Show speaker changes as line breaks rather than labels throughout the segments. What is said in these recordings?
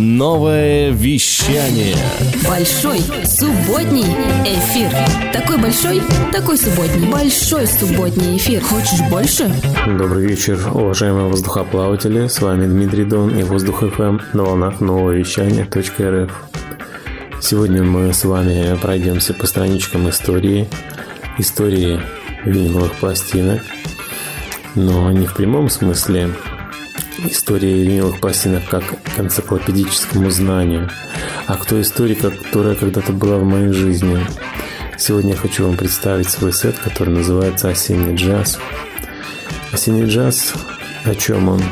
Новое вещание.
Большой субботний эфир. Такой большой, такой субботний. Большой субботний эфир. Хочешь больше?
Добрый вечер, уважаемые воздухоплаватели. С вами Дмитрий Дон и Воздух ФМ на волнах нового вещания .рф. Сегодня мы с вами пройдемся по страничкам истории, истории виниловых пластинок, но не в прямом смысле истории виниловых пластинок как к энциклопедическому знанию, а к той истории, которая когда-то была в моей жизни. Сегодня я хочу вам представить свой сет, который называется «Осенний джаз». «Осенний джаз» о чем он?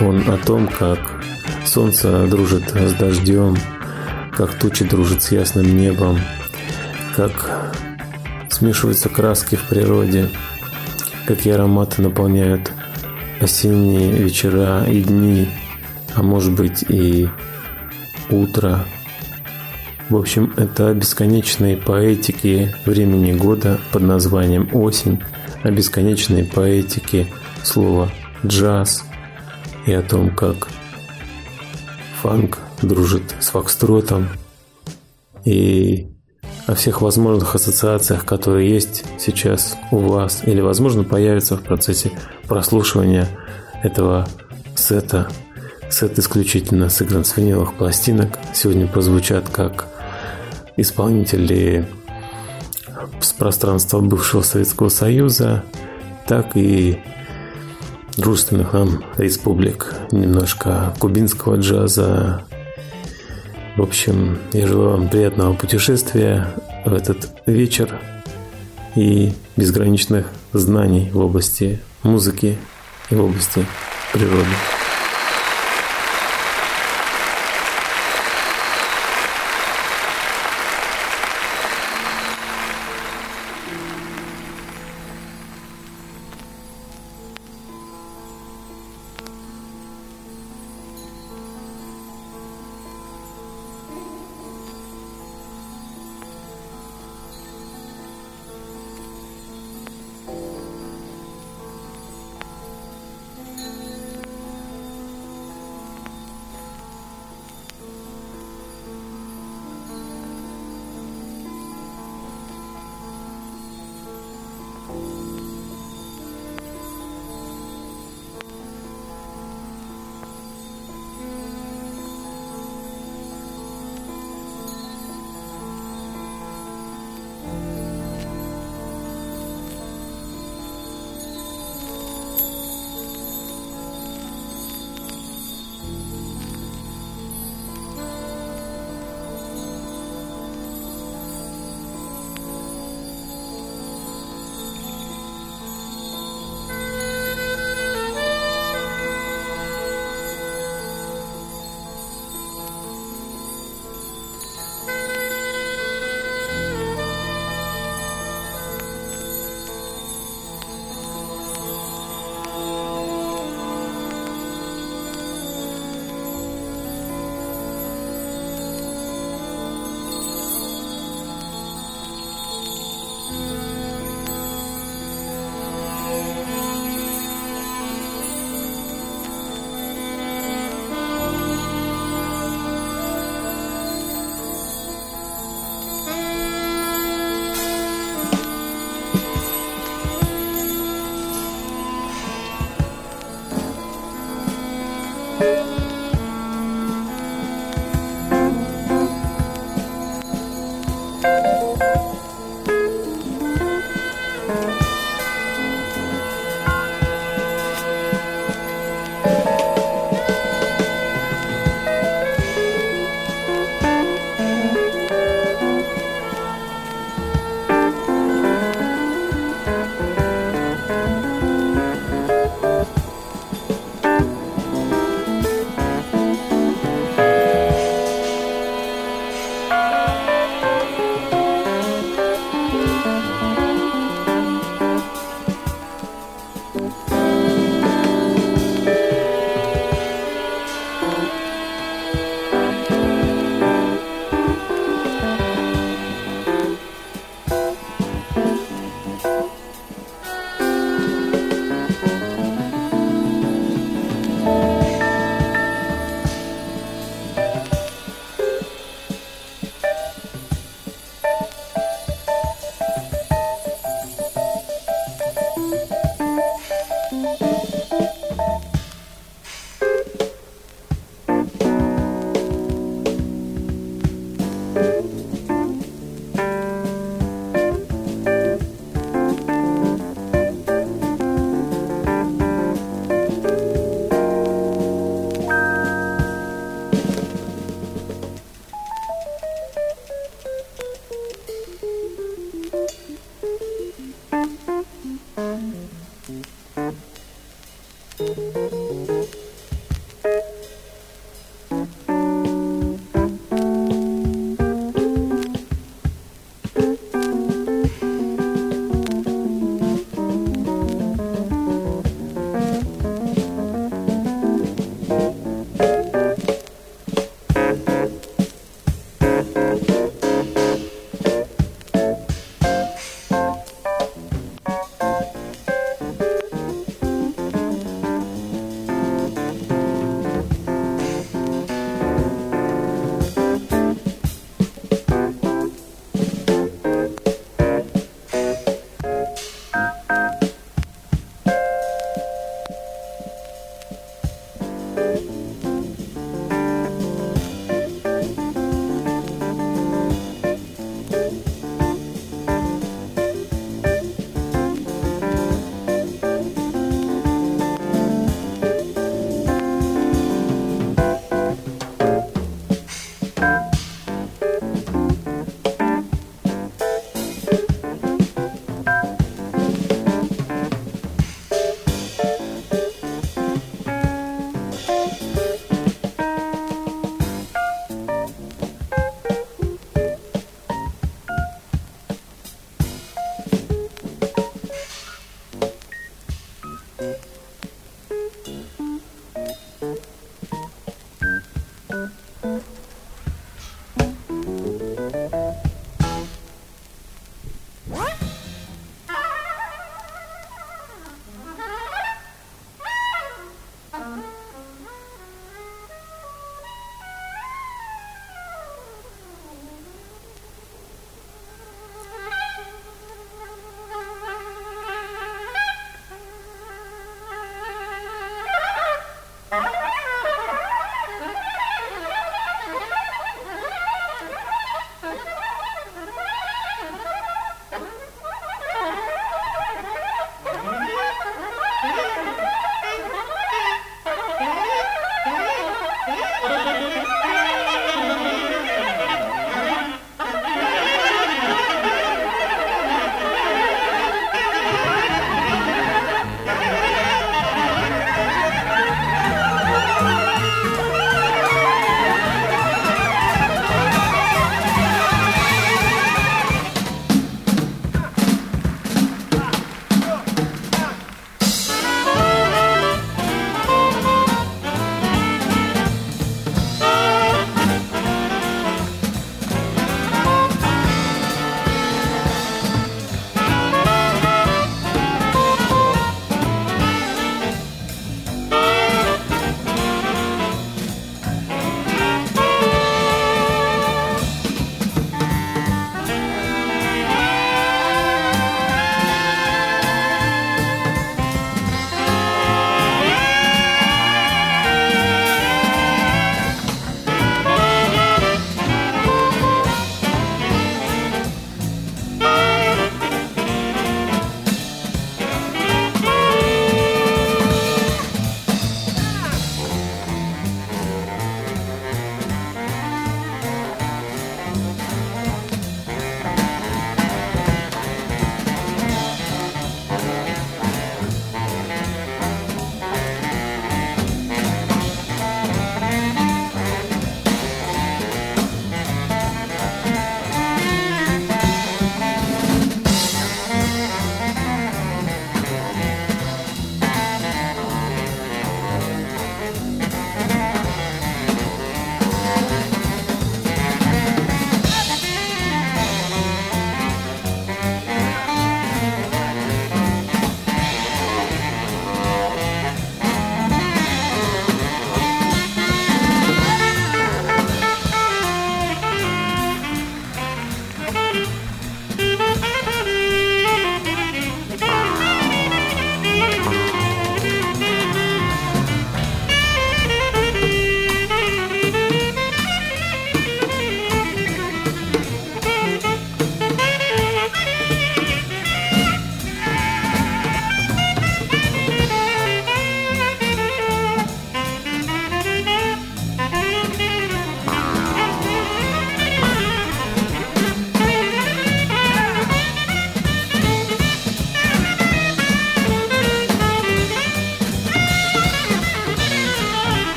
Он о том, как солнце дружит с дождем, как тучи дружат с ясным небом, как смешиваются краски в природе, какие ароматы наполняют осенние вечера и дни, а может быть и утро. В общем, это о бесконечной поэтике времени года под названием «Осень», о бесконечной поэтике слова «джаз» и о том, как фанк дружит с фокстротом и о всех возможных ассоциациях, которые есть сейчас у вас или, возможно, появятся в процессе прослушивания этого сета. Сет исключительно сыгран с виниловых пластинок. Сегодня прозвучат как исполнители с пространства бывшего Советского Союза, так и дружественных нам республик. Немножко кубинского джаза, в общем, я желаю вам приятного путешествия в этот вечер и безграничных знаний в области музыки и в области природы.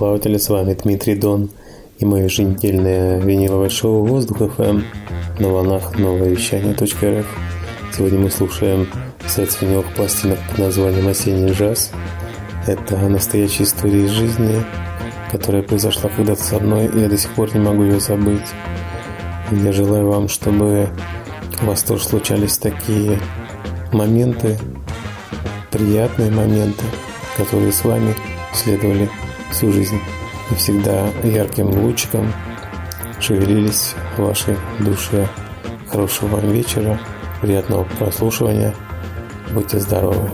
Воздухоплаватели, с вами Дмитрий Дон и мое еженедельное виниловое шоу «Воздух FM» на волнах новое вещание .рф. Сегодня мы слушаем сет свиневых пластинок под названием «Осенний джаз». Это настоящая история из жизни, которая произошла когда-то со мной, и я до сих пор не могу ее забыть. Я желаю вам, чтобы у вас тоже случались такие моменты, приятные моменты, которые с вами следовали всю жизнь и всегда ярким лучиком шевелились в вашей душе. Хорошего вам вечера, приятного прослушивания. Будьте здоровы!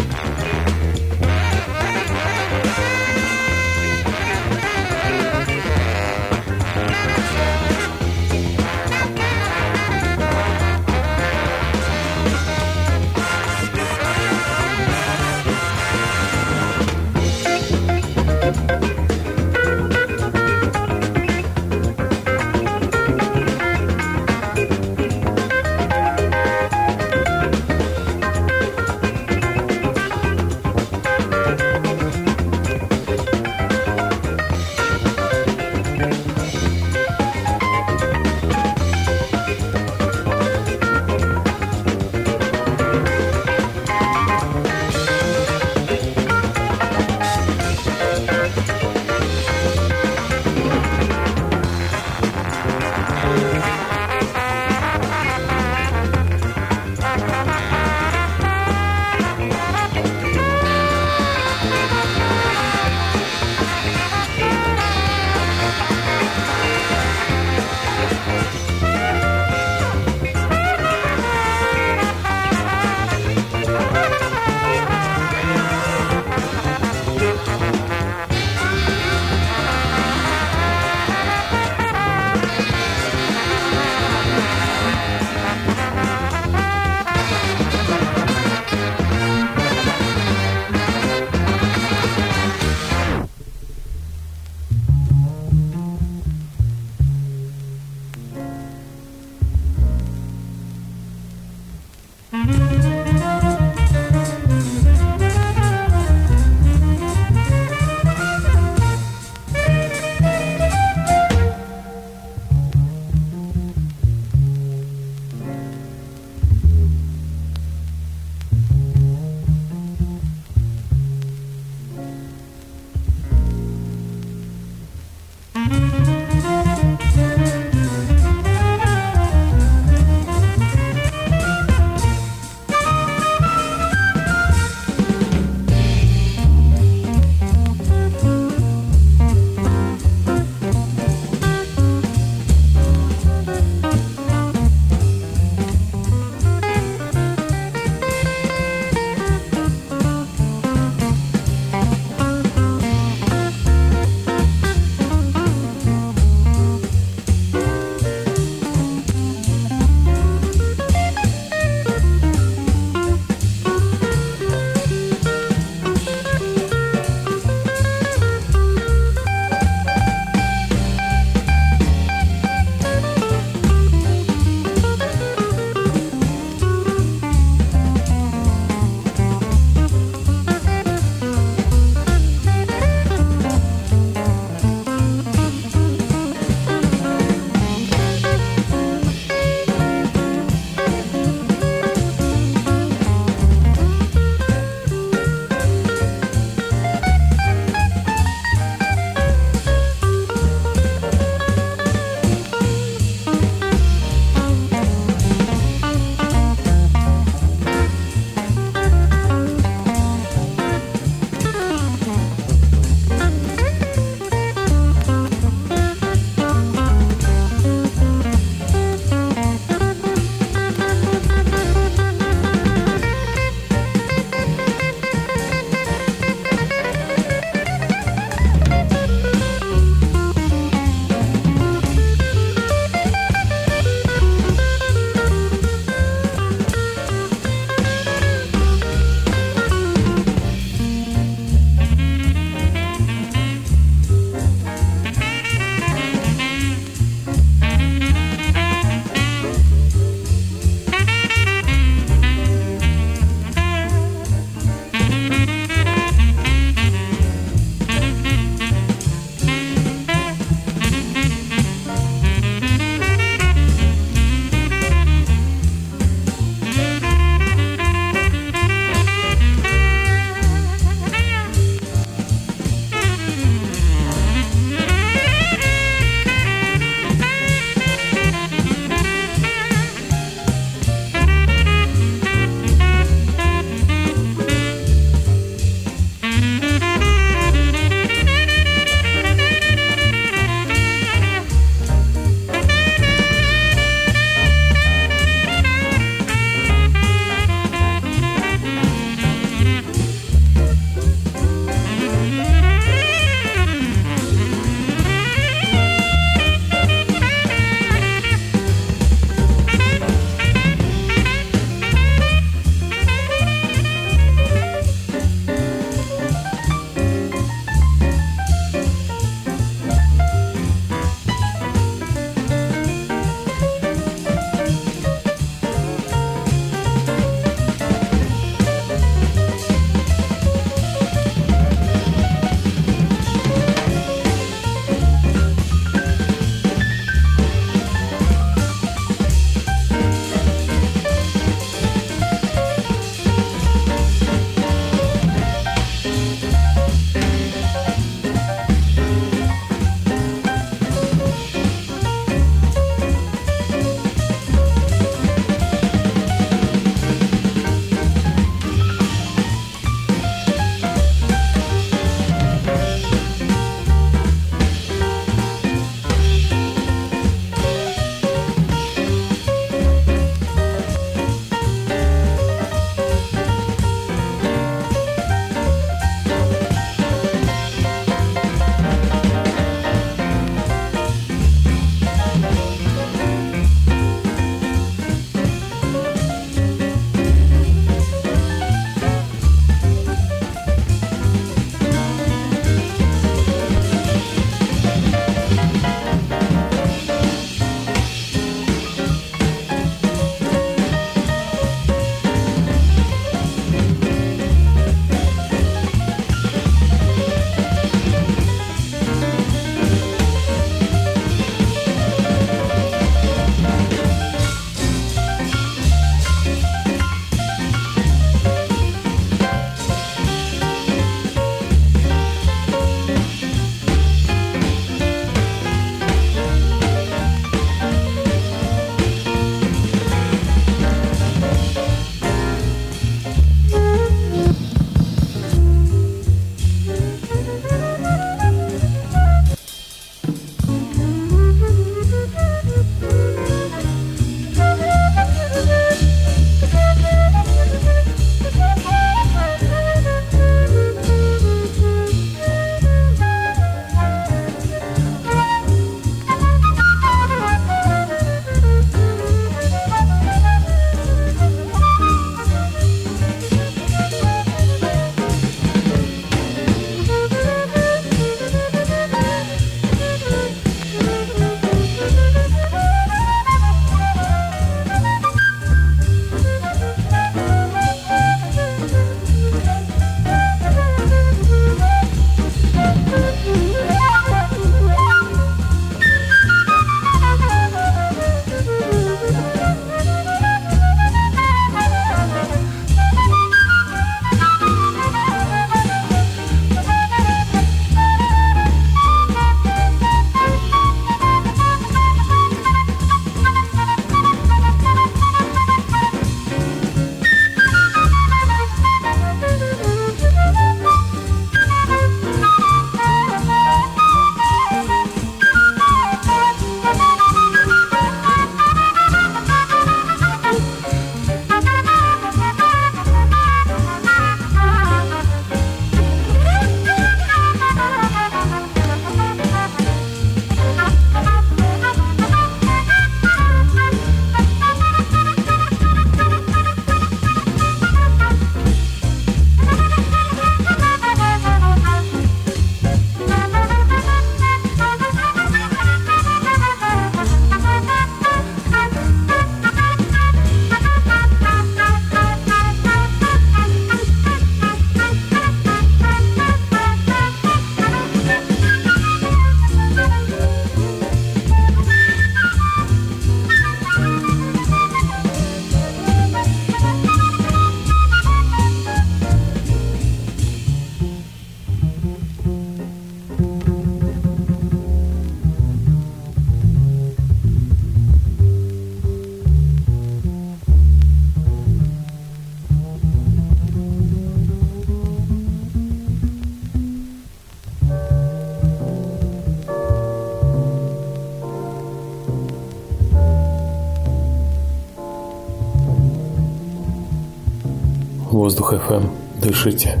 Воздух FM. Дышите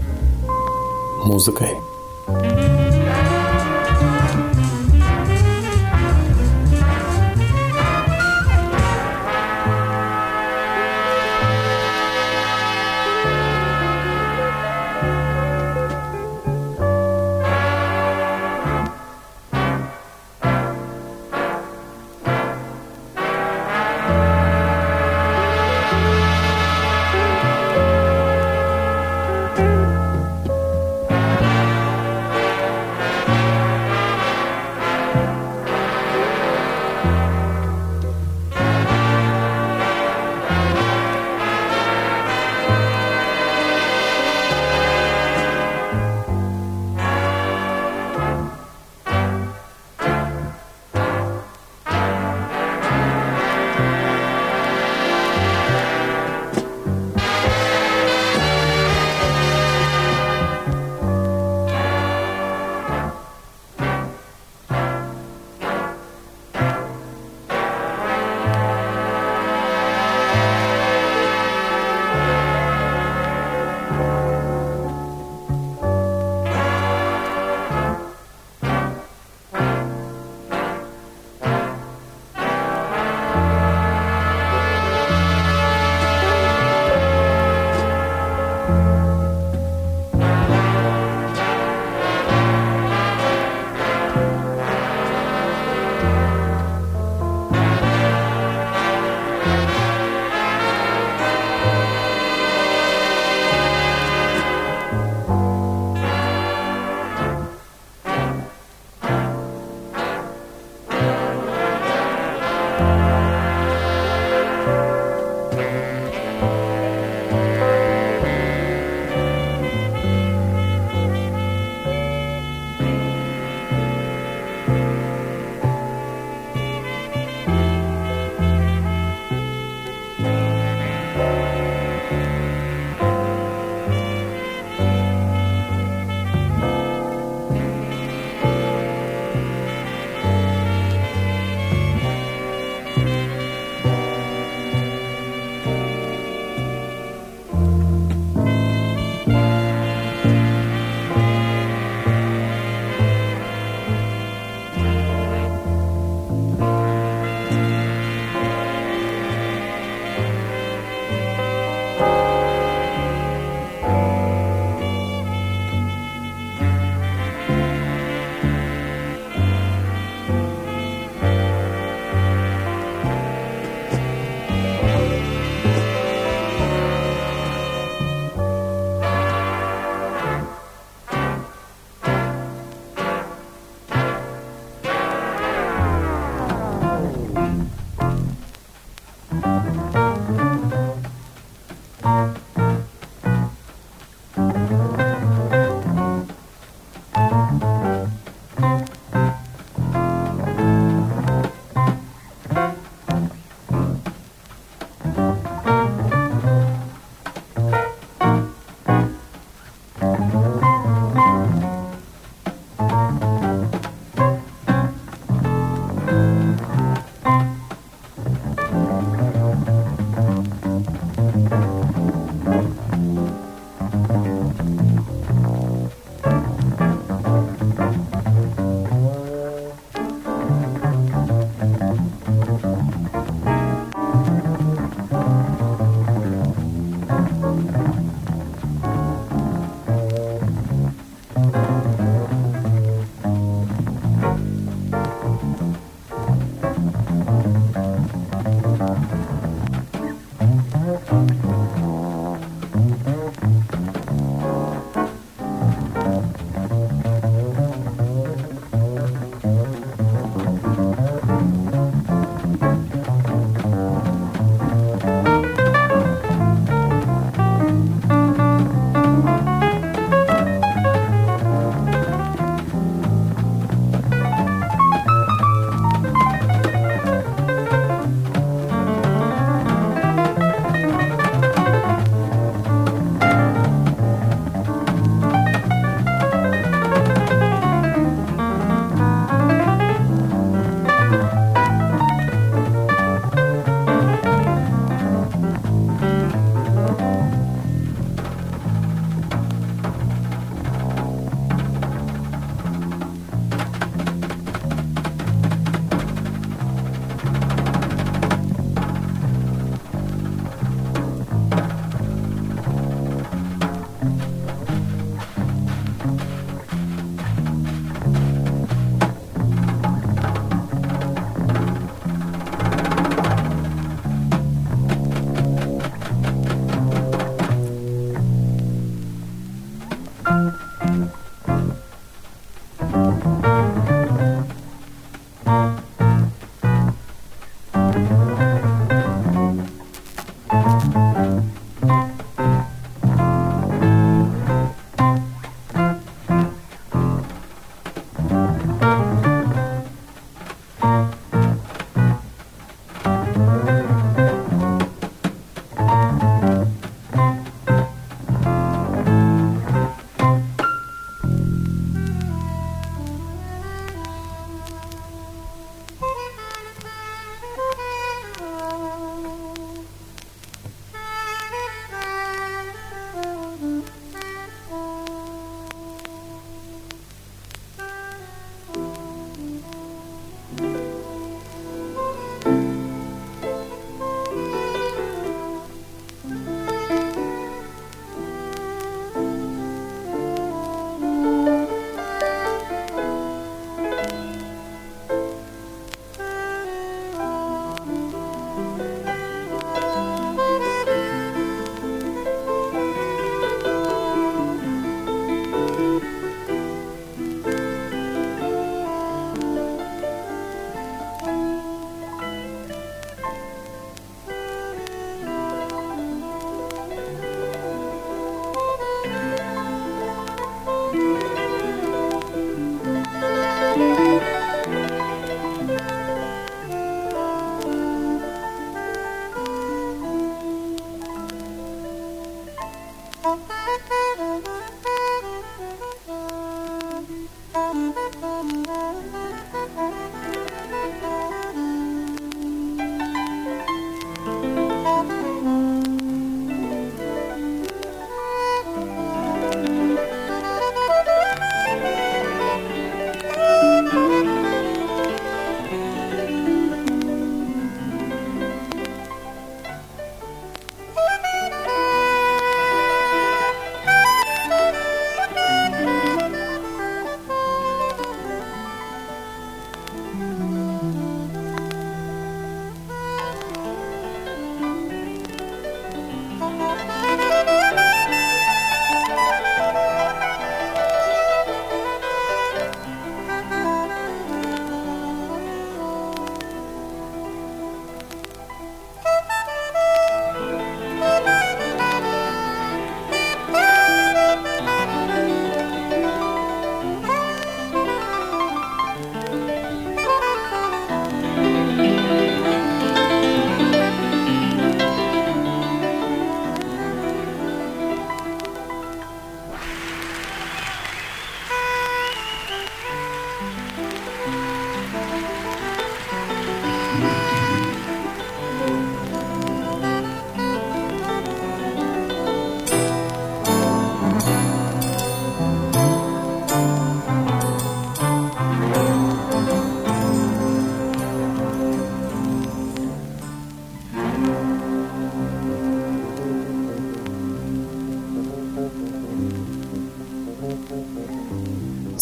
музыкой. Thank you.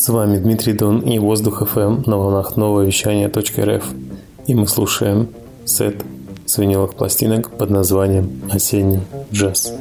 С вами Дмитрий Дон и Воздух FM на волнах нового вещания .рф. И мы слушаем сет с виниловых пластинок под названием «Осенний джаз».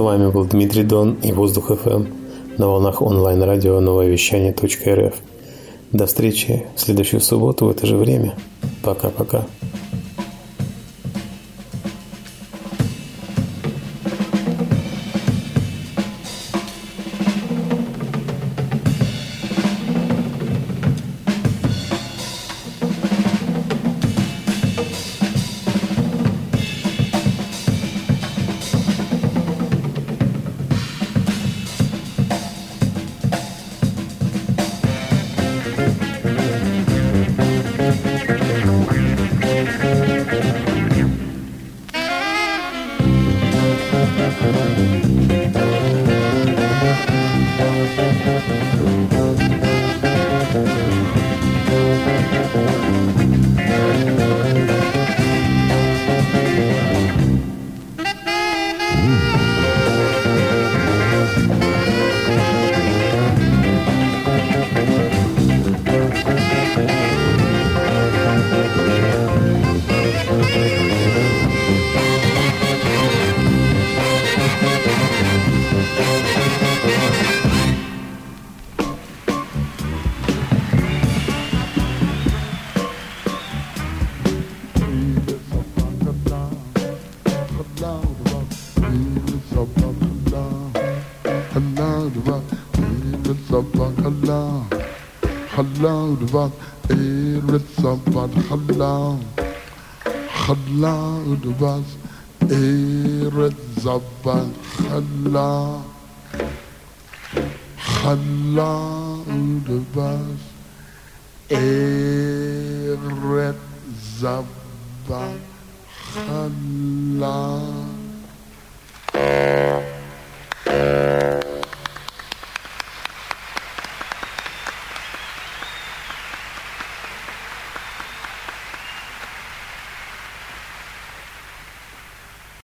Вами был Дмитрий Дон и Воздух ФМ на волнах онлайн-радио новое вещание .рф. До встречи в следующую субботу в это же время. Пока-пока.
dùgbà.